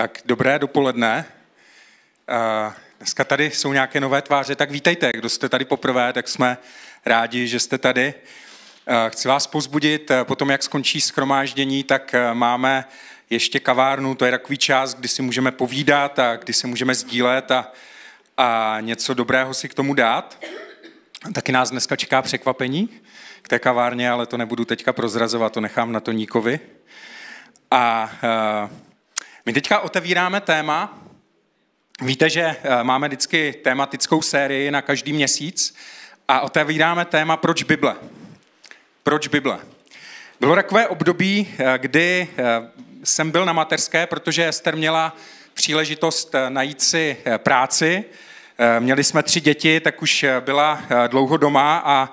Tak dobré dopoledne. Eh, dneska tady jsou nějaké nové tváře, tak vítejte. Kdo jste tady poprvé, tak jsme rádi, že jste tady. Eh, chci vás pozbudit, eh, potom jak skončí schromáždění, tak máme ještě kavárnu, to je takový čas, kdy si můžeme povídat a kdy se můžeme sdílet a, a něco dobrého si k tomu dát. Taky nás dneska čeká překvapení k té kavárně, ale to nebudu teďka prozrazovat, to nechám na Toníkovi. A my teďka otevíráme téma. Víte, že eh, máme vždycky tematickou sérii na každý měsíc a otevíráme téma Proč Bible. Proč Bible? Bylo takové období, eh, kdy eh, jsem byl na mateřské, protože Ester měla příležitost najít si práci. Měli jsme tři děti, tak už byla dlouho doma a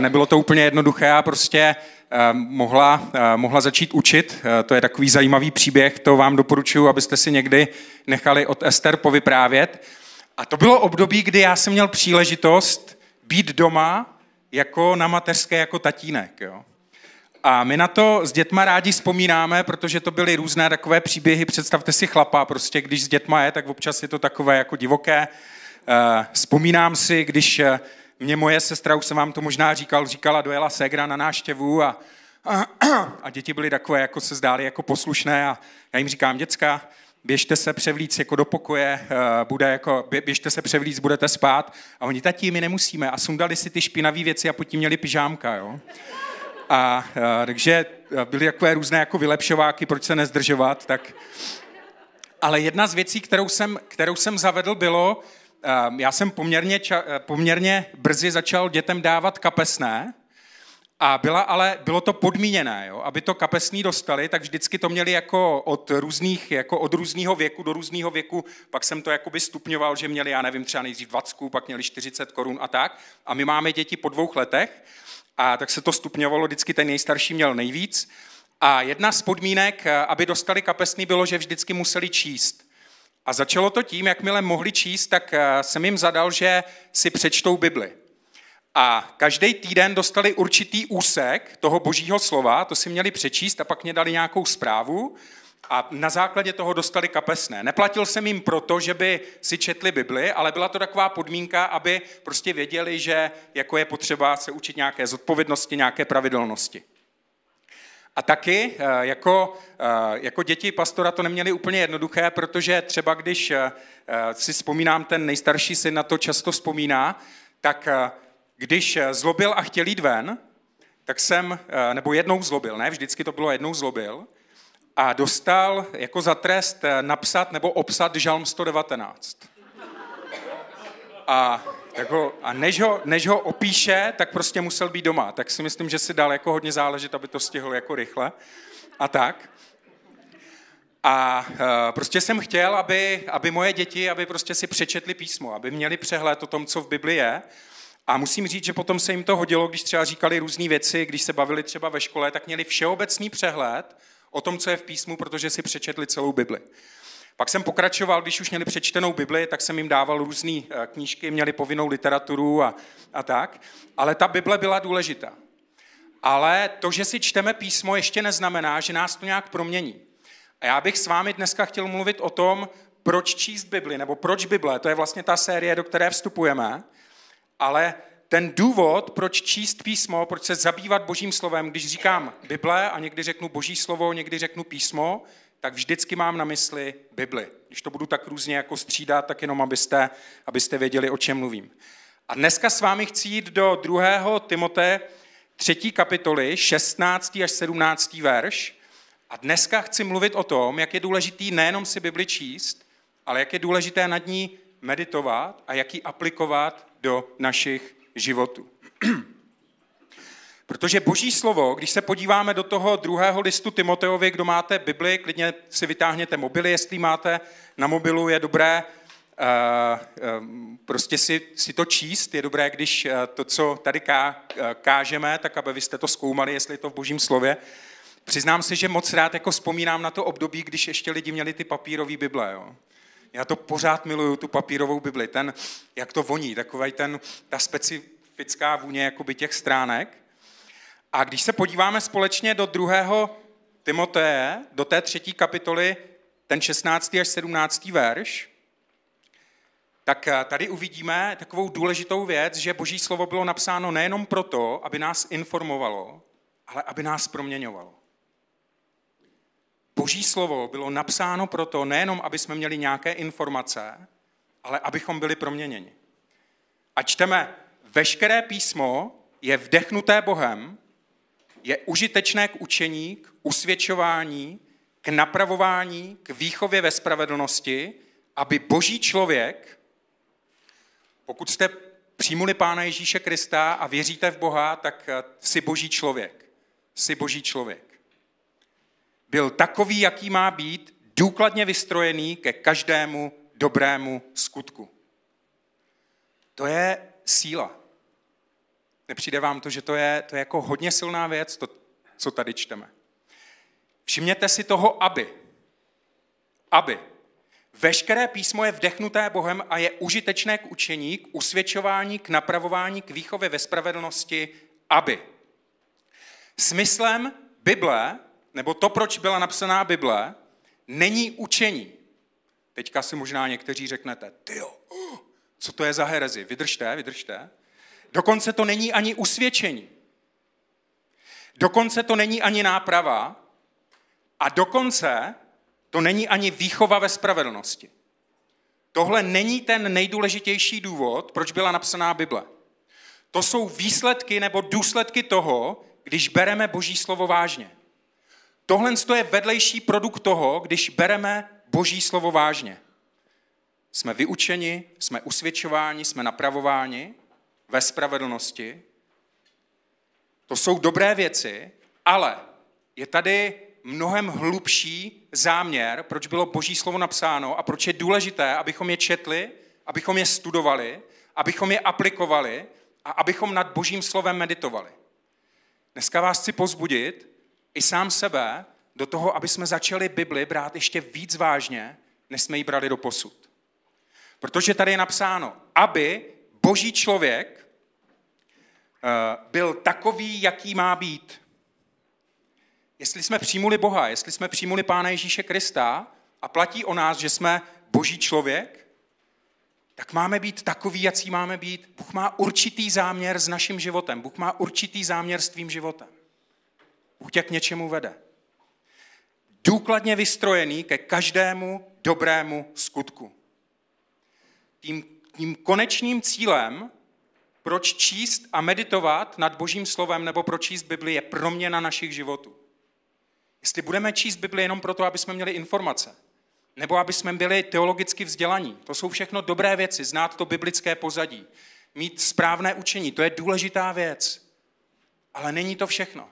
nebylo to úplně jednoduché a prostě mohla, eh, mohla začít učit. Eh, to je takový zajímavý příběh, to vám doporučuji, abyste si někdy nechali od Ester povyprávět. A to bylo období, kdy já jsem měl příležitost být doma jako na mateřské, jako tatínek. Jo. A my na to s dětma rádi vzpomínáme, protože to byly různé takové příběhy. Představte si chlapa, prostě když s dětma je, tak občas je to takové jako divoké. Vzpomínám si, když mě moje sestra, už jsem vám to možná říkal, říkala, dojela ségra na náštěvu a, a, a děti byly takové, jako se zdály jako poslušné a já jim říkám, děcka, běžte se převlíc jako do pokoje, eh, bude jako, běžte se převlíc, budete spát. A oni, tatí, my nemusíme. A sundali si ty špinavé věci a potom měli pyžámka, jo. A, a eh, takže eh, byly takové různé jako vylepšováky, proč se nezdržovat, tak... Ale jedna z věcí, kterou jsem, kterou jsem zavedl, bylo, já jsem poměrně, ča, eh, poměrně brzy začal dětem dávat kapesné, a byla ale, bylo to podmíněné, jo? aby to kapesný dostali, tak vždycky to měli jako od různých, jako od různého věku do různého věku, pak jsem to jakoby stupňoval, že měli, já nevím, třeba nejdřív 20, pak měli 40 korun a tak. A my máme děti po dvou letech, a tak se to stupňovalo, vždycky ten nejstarší měl nejvíc. A jedna z podmínek, eh, aby dostali kapesný, bylo, že vždycky museli číst. A začalo to tím, jakmile mohli číst, tak eh, jsem jim zadal, že si přečtou Bibli. A každý týden dostali určitý úsek toho božího slova, to si měli přečíst a pak mě dali nějakou zprávu a na základě toho dostali kapesné. Neplatil jsem jim proto, že by si četli Bibli, ale byla to taková podmínka, aby prostě věděli, že jako je potřeba se učit nějaké zodpovědnosti, nějaké pravidelnosti. A taky eh, jako, eh, jako děti pastora to neměli úplně jednoduché, protože třeba když eh, si vzpomínám, ten nejstarší syn na to často vzpomíná, tak když zlobil a chtěl jít ven, tak jsem, nebo jednou zlobil, ne, vždycky to bylo jednou zlobil, a dostal jako za trest napsat nebo obsat žalm 119. A tak ho, a než ho, než ho opíše, tak prostě musel být doma. Tak si myslím, že si dal jako hodně záležet, aby to stihl jako rychle. A tak. A uh, prostě jsem chtěl, aby, aby moje děti, aby prostě si přečetli písmo, aby měli přehled o tom, co v Bibli je. A musím říct, že potom se jim to hodilo, když třeba říkali různé věci, když se bavili třeba ve škole, tak měli všeobecný přehled o tom, co je v písmu, protože si přečetli celou Bibli. Pak jsem pokračoval, když už měli přečtenou Bibli, tak jsem jim dával různé eh, knížky, měli povinnou literaturu a, a tak. Ale ta Bible byla důležitá. Ale to, že si čteme písmo, ještě neznamená, že nás to nějak promění. A já bych s vámi dneska chtěl mluvit o tom, proč číst Bibli, nebo proč Bible, to je vlastně ta série, do které vstupujeme, ale ten důvod, proč číst písmo, proč se zabývat božím slovem, když říkám Bible a někdy řeknu boží slovo, někdy řeknu písmo, tak vždycky mám na mysli Bibli. Když to budu tak různě jako střídat, tak jenom abyste, abyste věděli, o čem mluvím. A dneska s vámi chci jít do 2. Timote 3. kapitoly, 16. až 17. verš. A dneska chci mluvit o tom, jak je důležitý nejenom si Bibli číst, ale jak je důležité nad ní meditovat a jak ji aplikovat do našich životů. Protože boží slovo, když se podíváme do toho druhého listu Timoteovi, kdo máte Bibli, klidně si vytáhněte mobily, jestli máte na mobilu, je dobré uh, uh, prostě si, si to číst. Je dobré, když uh, to, co tady ká, kážeme, tak aby jste to zkoumali, jestli je to v božím slově. Přiznám se, že moc rád jako vzpomínám na to období, když ještě lidi měli ty papírové Bible. Jo. Já to pořád miluju, tu papírovou Bibli. Ten, jak to voní, takový ten, ta specifická vůně jakoby těch stránek. A když se podíváme společně do druhého Timoteje, do té třetí kapitoly, ten 16. až 17. verš, tak eh, tady uvidíme takovou důležitou věc, že Boží slovo bylo napsáno nejenom proto, aby nás informovalo, ale aby nás proměňovalo. Boží slovo bylo napsáno proto nejenom, aby jsme měli nějaké informace, ale abychom byli proměněni. A čteme, veškeré písmo je vdechnuté Bohem, je užitečné k učení, k usvědčování, k napravování, k výchově ve spravedlnosti, aby boží člověk, pokud jste přijmuli Pána Ježíše Krista a věříte v Boha, tak jsi boží člověk. Jsi boží člověk. Byl takový, jaký má být, důkladně vystrojený ke každému dobrému skutku. To je síla. Nepřijde vám to, že to je, to je jako hodně silná věc, to, co tady čteme. Všimněte si toho aby. Aby. Veškeré písmo je vdechnuté Bohem a je užitečné k učení, k usvědčování, k napravování, k výchově ve spravedlnosti, aby. Smyslem Bible, nebo to, proč byla napsaná Bible, není učení. Teďka si možná někteří řeknete, tyjo, co to je za herezi? Vydržte, vydržte. Dokonce to není ani usvědčení. Dokonce to není ani náprava. A dokonce to není ani výchova ve spravedlnosti. Tohle není ten nejdůležitější důvod, proč byla napsaná Bible. To jsou výsledky nebo důsledky toho, když bereme Boží slovo vážně. Tohle je vedlejší produkt toho, když bereme Boží slovo vážně. Jsme vyučeni, jsme usvědčováni, jsme napravováni ve spravedlnosti. To jsou dobré věci, ale je tady mnohem hlubší záměr, proč bylo Boží slovo napsáno a proč je důležité, abychom je četli, abychom je studovali, abychom je aplikovali a abychom nad Božím slovem meditovali. Dneska vás chci pozbudit i sám sebe do toho, aby jsme začali Bibli brát ještě víc vážně, než jsme ji brali do posud. Protože tady je napsáno, aby boží člověk byl takový, jaký má být. Jestli jsme přijmuli Boha, jestli jsme přijmuli Pána Ježíše Krista a platí o nás, že jsme boží člověk, tak máme být takový, jaký máme být. Bůh má určitý záměr s naším životem. Bůh má určitý záměr s tvým životem. Bůh tě k něčemu vede. Důkladně vystrojený ke každému dobrému skutku. Tím, tím konečným cílem, proč číst a meditovat nad Božím slovem nebo proč číst Bibli, je proměna našich životů. Jestli budeme číst Bibli jenom proto, aby jsme měli informace, nebo aby jsme byli teologicky vzdělaní, to jsou všechno dobré věci, znát to biblické pozadí, mít správné učení, to je důležitá věc. Ale není to všechno.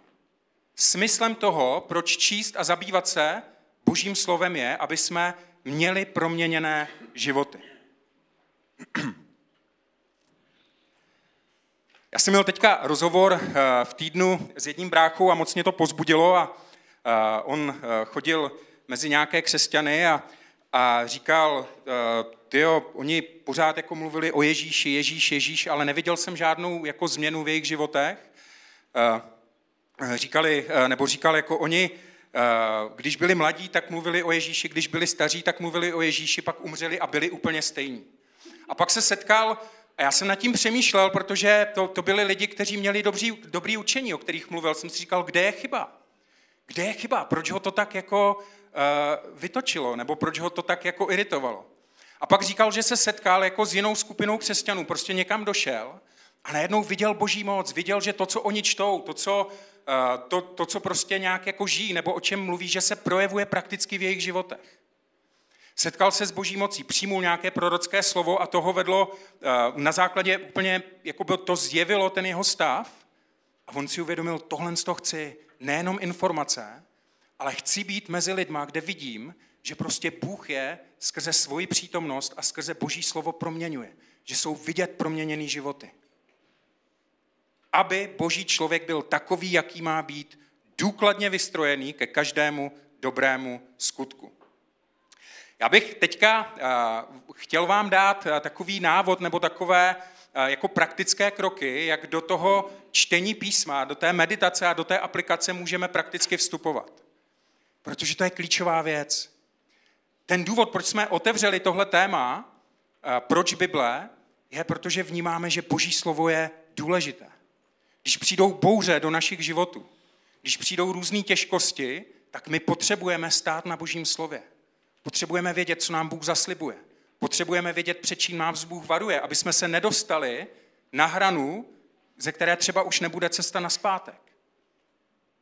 Smyslem toho, proč číst a zabývat se božím slovem je, aby jsme měli proměněné životy. Já jsem měl teďka rozhovor eh, v týdnu s jedním bráchou a moc mě to pozbudilo a eh, on eh, chodil mezi nějaké křesťany a, a říkal, tyjo, oni pořád jako mluvili o Ježíši, Ježíš, Ježíš, ale neviděl jsem žádnou jako změnu v jejich životech. Říkali, nebo říkal jako oni, když byli mladí, tak mluvili o Ježíši, když byli staří, tak mluvili o Ježíši, pak umřeli a byli úplně stejní. A pak se setkal, a já jsem nad tím přemýšlel, protože to, to byli lidi, kteří měli dobrý, dobrý učení, o kterých mluvil. Jsem si říkal, kde je chyba? Kde je chyba? Proč ho to tak jako uh, vytočilo? Nebo proč ho to tak jako iritovalo? A pak říkal, že se setkal jako s jinou skupinou křesťanů, prostě někam došel a najednou viděl boží moc, viděl, že to, co oni čtou, to, co, uh, to, to, co prostě nějak jako žijí, nebo o čem mluví, že se projevuje prakticky v jejich životech. Setkal se s boží mocí, přijmul nějaké prorocké slovo a toho vedlo eh, na základě úplně, jako by to zjevilo ten jeho stav. A on si uvědomil, tohle z toho chci, nejenom informace, ale chci být mezi lidma, kde vidím, že prostě Bůh je skrze svoji přítomnost a skrze boží slovo proměňuje. Že jsou vidět proměněný životy. Aby boží člověk byl takový, jaký má být, důkladně vystrojený ke každému dobrému skutku. Já bych teďka eh, chtěl vám dát eh, takový návod nebo takové eh, jako praktické kroky, jak do toho čtení písma, do té meditace a do té aplikace můžeme prakticky vstupovat. Protože to je klíčová věc. ten důvod, proč jsme otevřeli tohle téma, proč Bible, je protože vnímáme, že Boží slovo je důležité. Když přijdou bouře do našich životů, když přijdou různé těžkosti, tak my potřebujeme stát na Božím slově. Potřebujeme vědět, co nám Bůh zaslibuje. Potřebujeme vědět, před čím nás Bůh varuje, aby jsme se nedostali na hranu, ze které třeba už nebude cesta na zpátek.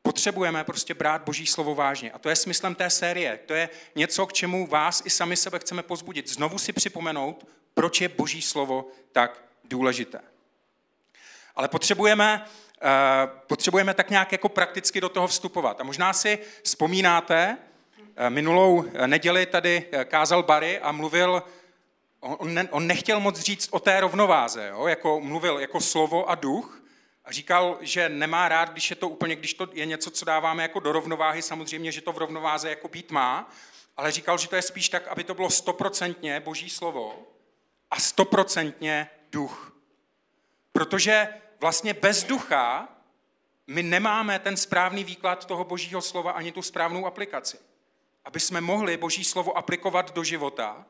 Potřebujeme prostě brát Boží slovo vážně. A to je smyslem té série. To je něco, k čemu vás i sami sebe chceme pozbudit. Znovu si připomenout, proč je Boží slovo tak důležité. Ale potřebujeme, uh, potřebujeme tak nějak jako prakticky do toho vstupovat. A možná si vzpomínáte, minulou neděli tady kázal Barry a mluvil, on, ne, on nechtěl moc říct o té rovnováze, jo? Jako, mluvil jako slovo a duch, a říkal, že nemá rád, když je to úplně, když to je něco, co dáváme jako do rovnováhy, samozřejmě, že to v rovnováze jako být má, ale říkal, že to je spíš tak, aby to bylo stoprocentně boží slovo a stoprocentně duch. Protože vlastně bez ducha my nemáme ten správný výklad toho božího slova ani tu správnou aplikaci. Aby jsme mohli boží slovo aplikovat do života,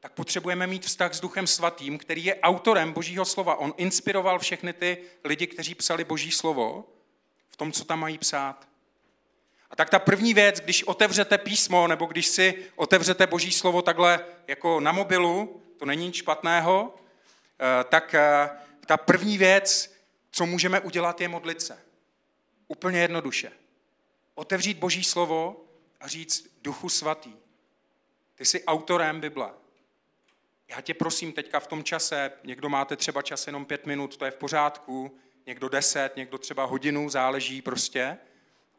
tak potřebujeme mít vztah s Duchem Svatým, který je autorem Božího slova. On inspiroval všechny ty lidi, kteří psali Boží slovo v tom, co tam mají psát. A tak ta první věc, když otevřete písmo, nebo když si otevřete Boží slovo takhle jako na mobilu, to není nic špatného, eh, tak eh, ta první věc, co můžeme udělat, je modlit se. Úplně jednoduše. Otevřít Boží slovo a říct Duchu Svatý. Ty jsi autorem Bible. Já tě prosím teďka v tom čase, někdo máte třeba čas jenom pět minut, to je v pořádku, někdo deset, někdo třeba hodinu, záleží prostě.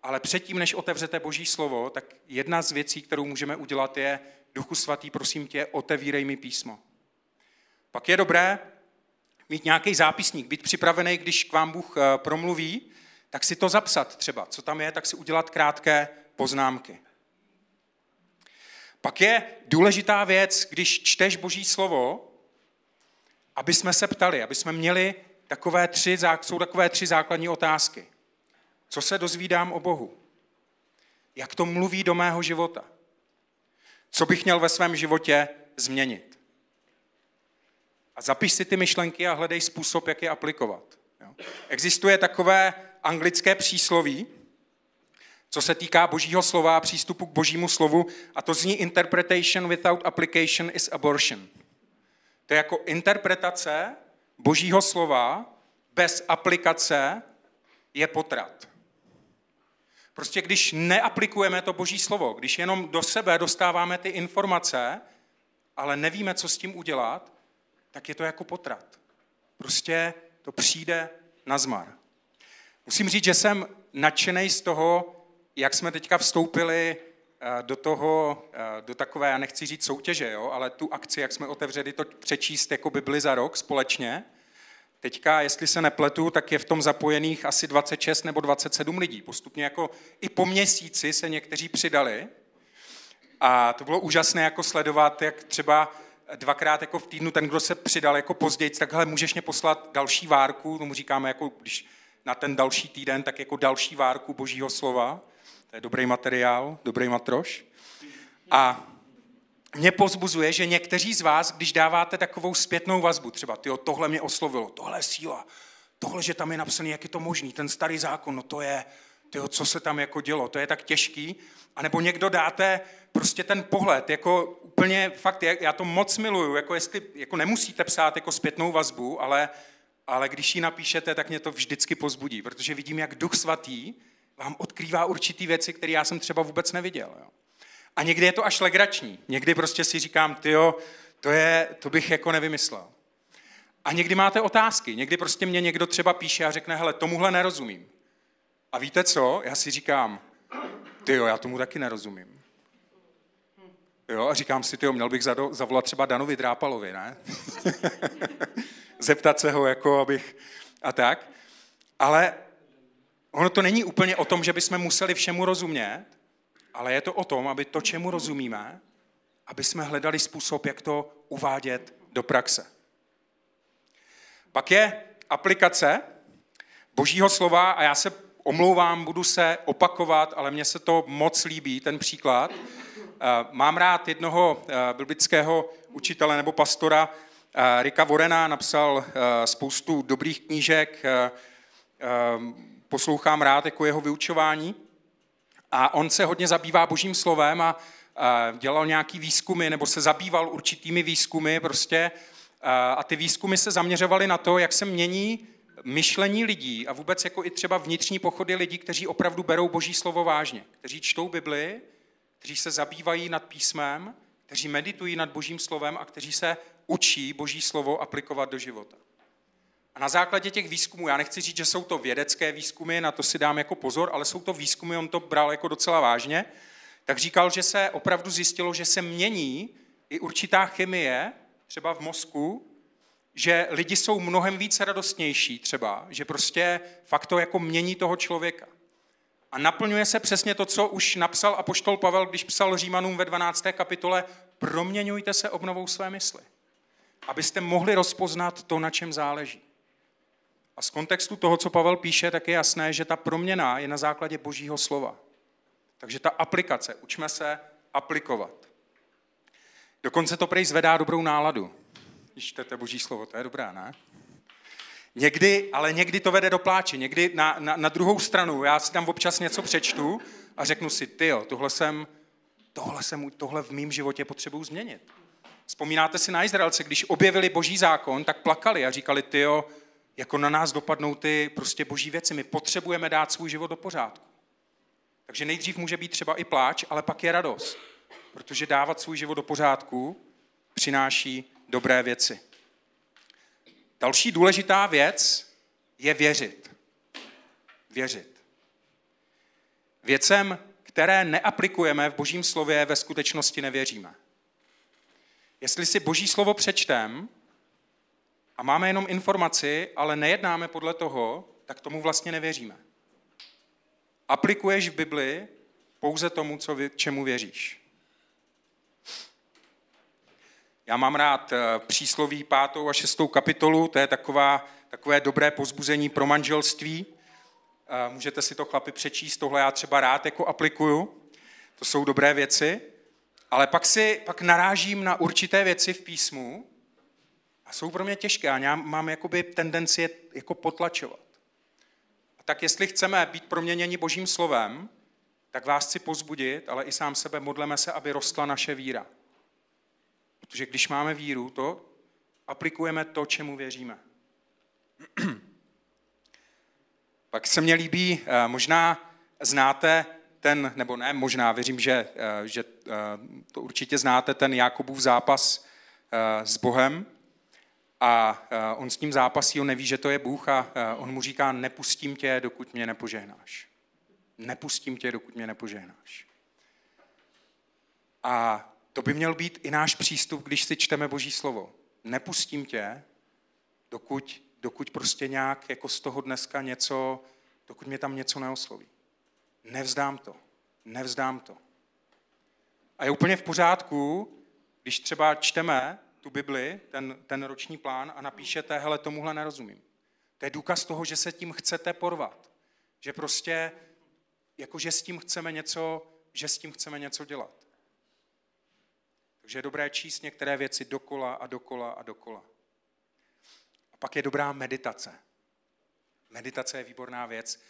Ale předtím, než otevřete Boží slovo, tak jedna z věcí, kterou můžeme udělat, je Duchu Svatý, prosím tě, otevírej mi písmo. Pak je dobré mít nějaký zápisník, být připravený, když k vám Bůh eh, promluví, tak si to zapsat třeba. Co tam je, tak si udělat krátké poznámky. Pak je důležitá věc, když čteš Boží slovo, aby jsme se ptali, aby jsme měli takové tři, jsou takové tři základní otázky. Co se dozvídám o Bohu? Jak to mluví do mého života? Co bych měl ve svém životě změnit? A zapiš si ty myšlenky a hledej způsob, jak je aplikovat. Existuje takové anglické přísloví, co se týká božího slova a přístupu k božímu slovu, a to zní interpretation without application is abortion. To je jako interpretace božího slova bez aplikace je potrat. Prostě když neaplikujeme to boží slovo, když jenom do sebe dostáváme ty informace, ale nevíme, co s tím udělat, tak je to jako potrat. Prostě to přijde na zmar. Musím říct, že jsem nadšený z toho, jak jsme teďka vstoupili eh, do toho, eh, do takové, já nechci říct soutěže, jo, ale tu akci, jak jsme otevřeli to přečíst jako Bibli za rok společně, Teďka, jestli se nepletu, tak je v tom zapojených asi 26 nebo 27 lidí. Postupně jako i po měsíci se někteří přidali. A to bylo úžasné jako sledovat, jak třeba dvakrát jako v týdnu ten, kdo se přidal jako později, tak hele, můžeš mě poslat další várku, tomu říkáme jako, když na ten další týden, tak jako další várku božího slova. To je dobrý materiál, dobrý matroš. A mě pozbuzuje, že někteří z vás, když dáváte takovou zpětnou vazbu, třeba tyjo, tohle mě oslovilo, tohle je síla, tohle, že tam je napsaný, jak je to možný, ten starý zákon, no to je, tyjo, co se tam jako dělo, to je tak těžký. A nebo někdo dáte prostě ten pohled, jako úplně fakt, já to moc miluju, jako jestli, jako nemusíte psát jako zpětnou vazbu, ale, ale když ji napíšete, tak mě to vždycky pozbudí, protože vidím, jak Duch Svatý vám odkrývá určitý věci, které já jsem třeba vůbec neviděl. Jo. A někdy je to až legrační. Někdy prostě si říkám, tyjo, to, je, to bych jako nevymyslel. A někdy máte otázky. Někdy prostě mě někdo třeba píše a řekne, hele, tomuhle nerozumím. A víte co? Já si říkám, tyjo, já tomu taky nerozumím. Jo, a říkám si, tyjo, měl bych zavolat třeba Danovi Drápalovi, ne? Zeptat se ho, jako abych... A tak. Ale ono to není úplně o tom, že bychom museli všemu rozumět, ale je to o tom, aby to, čemu rozumíme, aby jsme hledali způsob, jak to uvádět do praxe. Pak je aplikace božího slova a já se omlouvám, budu se opakovat, ale mně se to moc líbí, ten příklad. mám rád jednoho biblického učitele nebo pastora, Rika Vorena, napsal spoustu dobrých knížek, poslouchám rád jako jeho vyučování. A on se hodně zabývá božím slovem a dělal nějaký výzkumy nebo se zabýval určitými výzkumy prostě a ty výzkumy se zaměřovaly na to, jak se mění myšlení lidí a vůbec jako i třeba vnitřní pochody lidí, kteří opravdu berou boží slovo vážně, kteří čtou Bibli, kteří se zabývají nad písmem, kteří meditují nad božím slovem a kteří se učí boží slovo aplikovat do života. A na základě těch výzkumů, já nechci říct, že jsou to vědecké výzkumy, na to si dám jako pozor, ale jsou to výzkumy, on to bral jako docela vážně, tak říkal, že se opravdu zjistilo, že se mění i určitá chemie, třeba v mozku, že lidi jsou mnohem více radostnější třeba, že prostě fakt to jako mění toho člověka. A naplňuje se přesně to, co už napsal apoštol Pavel, když psal Římanům ve 12. kapitole, proměňujte se obnovou své mysli, abyste mohli rozpoznat to, na čem záleží. A z kontextu toho, co Pavel píše, tak je jasné, že ta proměna je na základě božího slova. Takže ta aplikace, učme se aplikovat. Dokonce to prej zvedá dobrou náladu. Když čtete boží slovo, to je dobré, ne? Někdy, ale někdy to vede do pláče. Někdy na, na, na druhou stranu, já si tam občas něco přečtu a řeknu si, ty tohle jsem, tohle jsem, tohle v mém životě potřebuji změnit. Vzpomínáte si na Izraelce, když objevili boží zákon, tak plakali a říkali, ty jo, jako na nás dopadnou ty prostě boží věci. My potřebujeme dát svůj život do pořádku. Takže nejdřív může být třeba i pláč, ale pak je radost. Protože dávat svůj život do pořádku přináší dobré věci. Další důležitá věc je věřit. Věřit. Věcem, které neaplikujeme v božím slově, ve skutečnosti nevěříme. Jestli si boží slovo přečtem a máme jenom informaci, ale nejednáme podle toho, tak tomu vlastně nevěříme. Aplikuješ v Bibli pouze tomu, co čemu věříš. Já mám rád eh, přísloví pátou a šestou kapitolu, to je taková, takové dobré pozbuzení pro manželství. Eh, můžete si to chlapi přečíst, tohle já třeba rád jako aplikuju. To jsou dobré věci. Ale pak si pak narážím na určité věci v písmu a jsou pro mě těžké a já mám jakoby tendenci je jako potlačovat. A tak jestli chceme být proměněni božím slovem, tak vás chci pozbudit, ale i sám sebe modleme se, aby rostla naše víra. Protože když máme víru, to aplikujeme to, čemu věříme. Pak se mně líbí, eh, možná znáte ten, nebo ne, možná, věřím, že, eh, že eh, to určitě znáte, ten Jakobův zápas s Bohem. A on s tím zápasí, on neví, že to je Bůh a on mu říká, nepustím tě, dokud mě nepožehnáš. Nepustím tě, dokud mě nepožehnáš. A to by měl být i náš přístup, když si čteme Boží slovo. Nepustím tě, dokud, dokud prostě nějak jako z toho dneska něco, dokud mě tam něco neosloví. Nevzdám to. Nevzdám to. A je úplně v pořádku, když třeba čteme tu Bibli, ten, ten roční plán a napíšete, hele, tomuhle nerozumím. To je důkaz toho, že se tím chcete porvat. Že prostě, jako že s tím chceme něco, že s tím chceme něco dělat. Takže je dobré číst některé věci dokola a dokola a dokola. A pak je dobrá meditace. Meditace je výborná věc.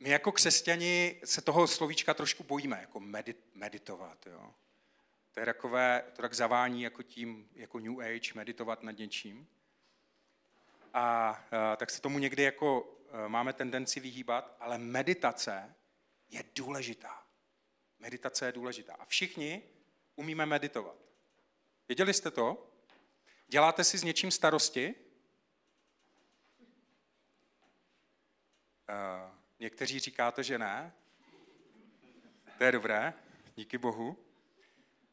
My jako křesťani se toho slovíčka trošku bojíme, jako medit, meditovat. Jo? To je takové, to tak zavání jako tím, jako New Age, meditovat nad něčím. A, a tak se tomu někdy jako e, máme tendenci vyhýbat, ale meditace je důležitá. Meditace je důležitá. A všichni umíme meditovat. Věděli jste to? Děláte si s něčím starosti? Uh, někteří říkáte, že ne. To je dobré, díky Bohu.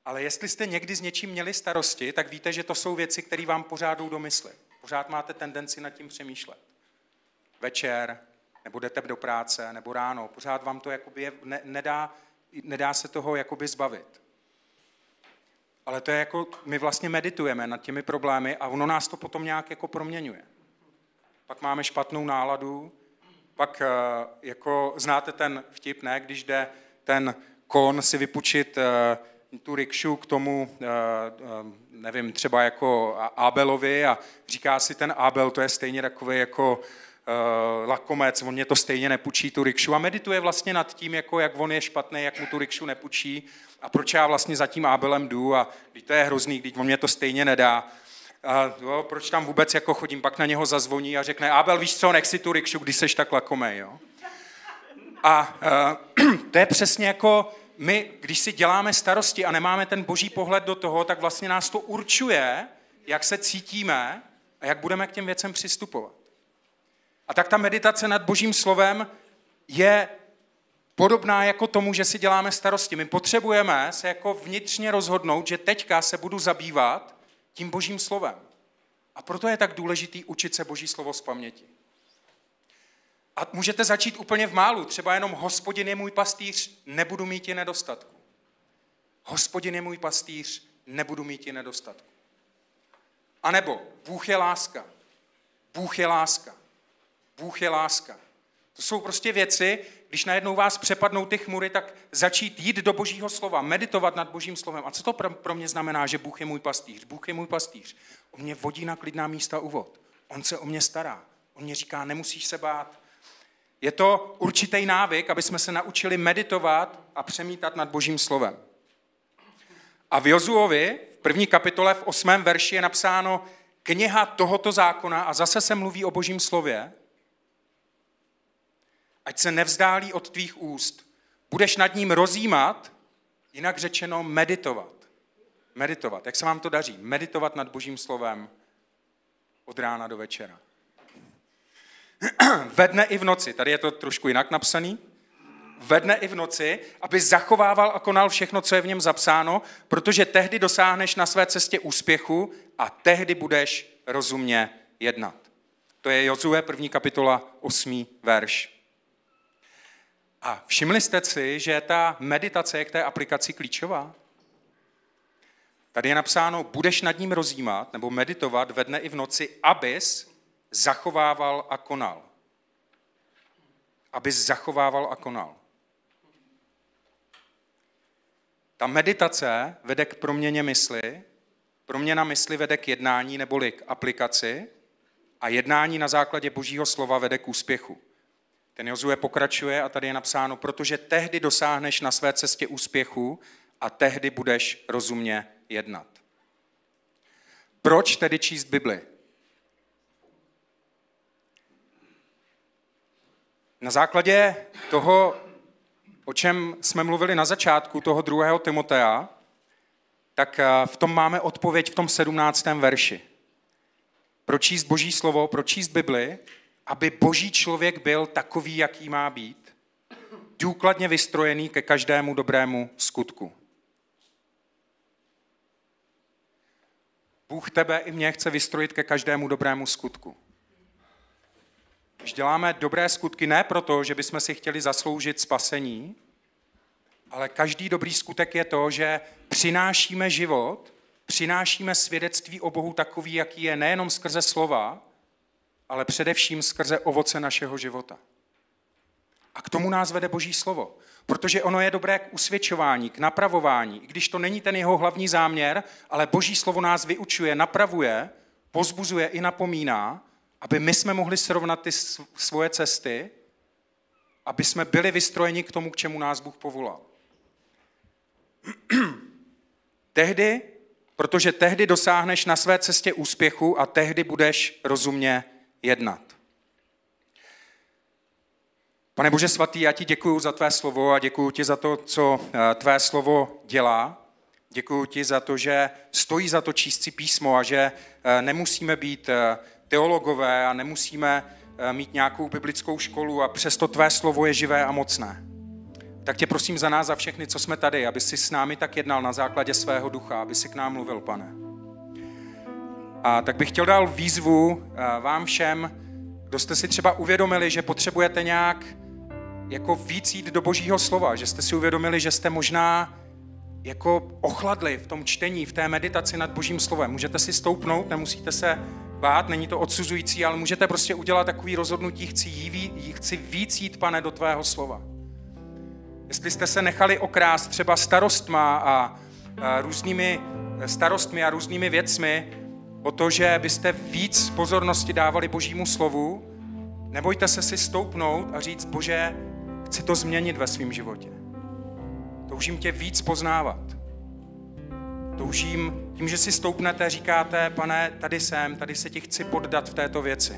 Ale jestli jste někdy s něčím měli starosti, tak víte, že to jsou věci, které vám pořád jdou do mysli. Pořád máte tendenci nad tím přemýšlet. Večer, nebo jdete do práce, nebo ráno. Pořád vám to jakoby je, ne, nedá, nedá se toho jakoby zbavit. Ale to je jako, my vlastně meditujeme nad těmi problémy a ono nás to potom nějak jako proměňuje. Pak máme špatnou náladu, pak eh, jako znáte ten vtip, ne, když jde ten kon si vypučit eh, tu rikšu k tomu, nevím, třeba jako Abelovi a říká si ten Abel, to je stejně takový jako lakomec, on mě to stejně nepůjčí tu rikšu a medituje vlastně nad tím, jako jak on je špatný, jak mu tu rikšu nepůjčí a proč já vlastně za tím Abelem jdu a když to je hrozný, když on mě to stejně nedá. A jo, proč tam vůbec jako chodím, pak na něho zazvoní a řekne, Abel, víš co, nech si tu rikšu, když seš tak lakomej, jo. A to je přesně jako my, když si děláme starosti a nemáme ten boží pohled do toho, tak vlastně nás to určuje, jak se cítíme a jak budeme k těm věcem přistupovat. A tak ta meditace nad božím slovem je podobná jako tomu, že si děláme starosti. My potřebujeme se jako vnitřně rozhodnout, že teďka se budu zabývat tím božím slovem. A proto je tak důležitý učit se boží slovo z paměti. A můžete začít úplně v málu, třeba jenom hospodin je můj pastýř, nebudu mít i nedostatku. Hospodin je můj pastýř, nebudu mít i nedostatku. A nebo Bůh je láska. Bůh je láska. Bůh je láska. To jsou prostě věci, když najednou vás přepadnou ty chmury, tak začít jít do božího slova, meditovat nad božím slovem. A co to pro mě znamená, že Bůh je můj pastýř? Bůh je můj pastýř. On mě vodí na klidná místa uvod. On se o mě stará. On mě říká, nemusíš se bát. Je to určitý návyk, aby jsme se naučili meditovat a přemítat nad božím slovem. A v Jozuovi, v první kapitole, v osmém verši je napsáno kniha tohoto zákona a zase se mluví o božím slově, ať se nevzdálí od tvých úst. Budeš nad ním rozjímat, jinak řečeno meditovat. Meditovat. Jak se vám to daří? Meditovat nad božím slovem od rána do večera. Ve dne i v noci, tady je to trošku jinak napsaný, ve dne i v noci, aby zachovával a konal všechno, co je v něm zapsáno, protože tehdy dosáhneš na své cestě úspěchu a tehdy budeš rozumně jednat. To je Jozue, první kapitola, osmý verš. A všimli jste si, že ta meditace je k té aplikaci klíčová? Tady je napsáno, budeš nad ním rozjímat nebo meditovat ve dne i v noci, abys zachovával a konal. Abys zachovával a konal. Ta meditace vede k proměně mysli, proměna mysli vede k jednání neboli k aplikaci a jednání na základě božího slova vede k úspěchu. Ten Jozue pokračuje a tady je napsáno, protože tehdy dosáhneš na své cestě úspěchu a tehdy budeš rozumně jednat. Proč tedy číst Bibli? Na základě toho, o čem jsme mluvili na začátku toho druhého Timotea, tak eh, v tom máme odpověď v tom 17. verši. Pročíst Boží slovo, pročíst Bibli aby boží člověk byl takový, jaký má být, důkladně vystrojený ke každému dobrému skutku. Bůh tebe i mě chce vystrojit ke každému dobrému skutku. Když děláme dobré skutky ne proto, že bychom si chtěli zasloužit spasení, ale každý dobrý skutek je to, že přinášíme život, přinášíme svědectví o Bohu takový, jaký je nejenom skrze slova, ale především skrze ovoce našeho života. A k tomu nás vede Boží slovo. Protože ono je dobré k usvědčování, k napravování, i když to není ten jeho hlavní záměr, ale Boží slovo nás vyučuje, napravuje, pozbuzuje i napomíná, aby my jsme mohli srovnat ty svoje cesty, aby jsme byli vystrojeni k tomu, k čemu nás Bůh povolal. tehdy, protože tehdy dosáhneš na své cestě úspěchu a tehdy budeš rozumně jednat. Pane Bože svatý, já ti děkuji za tvé slovo a děkuji ti za to, co eh, tvé slovo dělá. Děkuji ti za to, že stojí za to číst si písmo a že eh, nemusíme být eh, teologové a nemusíme mít nějakou biblickou školu a přesto tvé slovo je živé a mocné. Tak tě prosím za nás, za všechny, co jsme tady, aby si s námi tak jednal na základě svého ducha, aby si k nám mluvil, pane. A tak bych chtěl dál výzvu eh, vám všem, kdo jste si třeba uvědomili, že potřebujete nějak jako víc jít do božího slova, že jste si uvědomili, že jste možná jako ochladli v tom čtení, v té meditaci nad božím slovem. Můžete si stoupnout, nemusíte se bát, není to odsuzující, ale můžete prostě udělat takový rozhodnutí, chci, jí, chci víc jít, pane, do tvého slova. Jestli jste se nechali okrást třeba starostma a eh, různými starostmi a různými věcmi, o to, že byste víc pozornosti dávali Božímu slovu, nebojte se si stoupnout a říct, Bože, chci to změnit ve svém životě. Toužím tě víc poznávat. Toužím, tím, že si stoupnete, říkáte, pane, tady jsem, tady se ti chci poddat v této věci.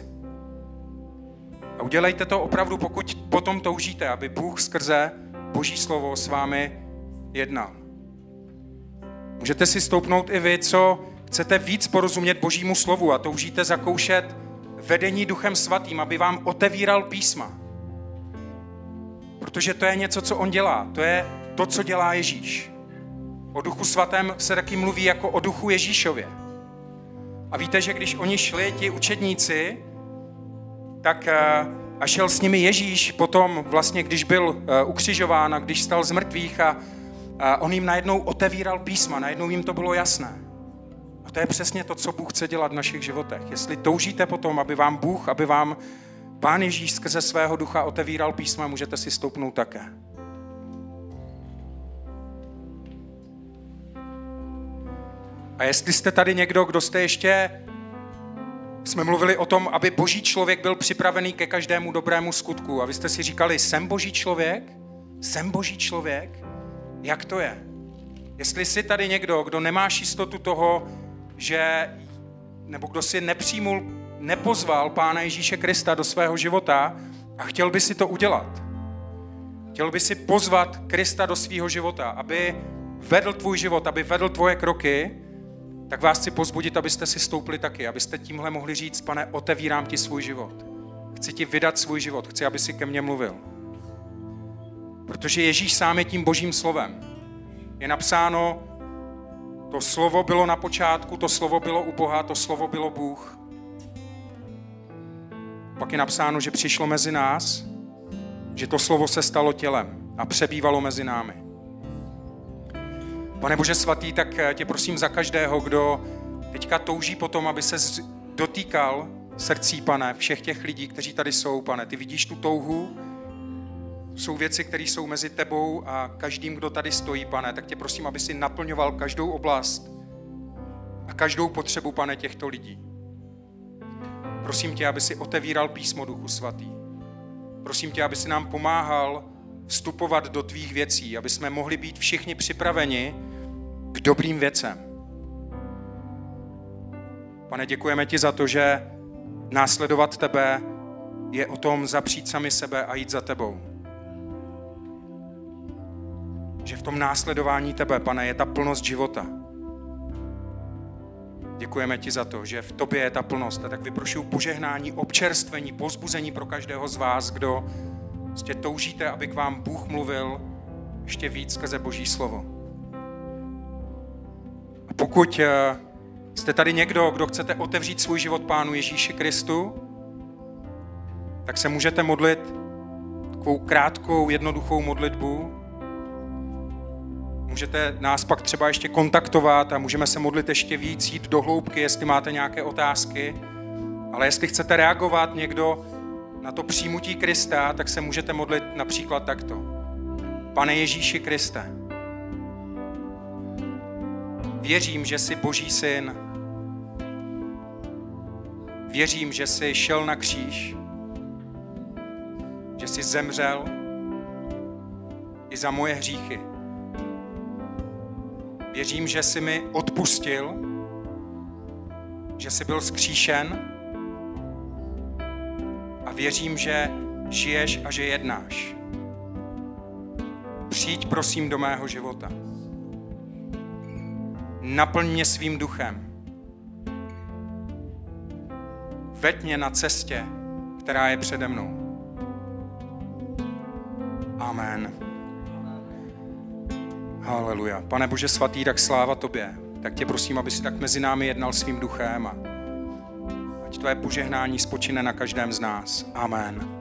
A udělejte to opravdu, pokud potom toužíte, aby Bůh skrze Boží slovo s vámi jednal. Můžete si stoupnout i vy, co chcete víc porozumět Božímu slovu a toužíte zakoušet vedení Duchem Svatým, aby vám otevíral písma. Protože to je něco, co on dělá. To je to, co dělá Ježíš. O Duchu Svatém se taky mluví jako o Duchu Ježíšově. A víte, že když oni šli, ti učedníci, tak eh, a šel s nimi Ježíš potom vlastně, když byl eh, ukřižován a když stal z mrtvých a, a on jim najednou otevíral písma, najednou jim to bylo jasné. A to je přesně to, co Bůh chce dělat v našich životech. Jestli toužíte potom, aby vám Bůh, aby vám Pán Ježíš skrze svého ducha otevíral písma, můžete si stoupnout také. A jestli jste tady někdo, kdo jste ještě, jsme mluvili o tom, aby boží člověk byl připravený ke každému dobrému skutku. A vy jste si říkali, jsem boží člověk? Jsem boží člověk? Jak to je? Jestli jsi tady někdo, kdo nemáš jistotu toho, že, nebo kdo si nepřijmul, nepozval Pána Ježíše Krista do svého života a chtěl by si to udělat. Chtěl by si pozvat Krista do svého života, aby vedl tvůj život, aby vedl tvoje kroky, tak vás chci pozbudit, abyste si stoupli taky, abyste tímhle mohli říct, pane, otevírám ti svůj život. Chci ti vydat svůj život, chci, aby si ke mně mluvil. Protože Ježíš sám je tím božím slovem. Je napsáno, to slovo bylo na počátku, to slovo bylo u Boha, to slovo bylo Bůh. Pak je napsáno, že přišlo mezi nás, že to slovo se stalo tělem a přebývalo mezi námi. Pane Bože svatý, tak tě prosím za každého, kdo teďka touží potom, aby se dotýkal srdcí, pane, všech těch lidí, kteří tady jsou, pane. Ty vidíš tu touhu, jsou věci, které jsou mezi tebou a každým, kdo tady stojí, pane, tak tě prosím, aby si naplňoval každou oblast a každou potřebu, pane, těchto lidí. Prosím tě, aby si otevíral písmo Duchu Svatý. Prosím tě, aby si nám pomáhal vstupovat do tvých věcí, aby jsme mohli být všichni připraveni k dobrým věcem. Pane, děkujeme ti za to, že následovat tebe je o tom zapřít sami sebe a jít za tebou že v tom následování tebe, pane, je ta plnost života. Děkujeme ti za to, že v tobě je ta plnost. A tak vyprošuju požehnání, občerstvení, pozbuzení pro každého z vás, kdo prostě toužíte, aby k vám Bůh mluvil ještě víc skrze Boží slovo. Pokud eh, jste tady někdo, kdo chcete otevřít svůj život Pánu Ježíši Kristu, tak se můžete modlit takovou krátkou, jednoduchou modlitbu, Můžete nás pak třeba ještě kontaktovat a můžeme se modlit ještě víc, jít do hloubky, jestli máte nějaké otázky. Ale jestli chcete reagovat někdo na to přijmutí Krista, tak se můžete modlit například takto. Pane Ježíši Kriste, věřím, že jsi Boží syn. Věřím, že jsi šel na kříž, že jsi zemřel i za moje hříchy Věřím, že jsi mi odpustil, že jsi byl skříšen a věřím, že žiješ a že jednáš. Přijď prosím do mého života. Naplň mě svým duchem. Veď mě na cestě, která je přede mnou. Amen. Haleluja. Pane Bože svatý, tak sláva Tobě. Tak tě prosím, aby si tak mezi námi jednal svým duchem a ať Tvoje požehnání spočine na každém z nás. Amen.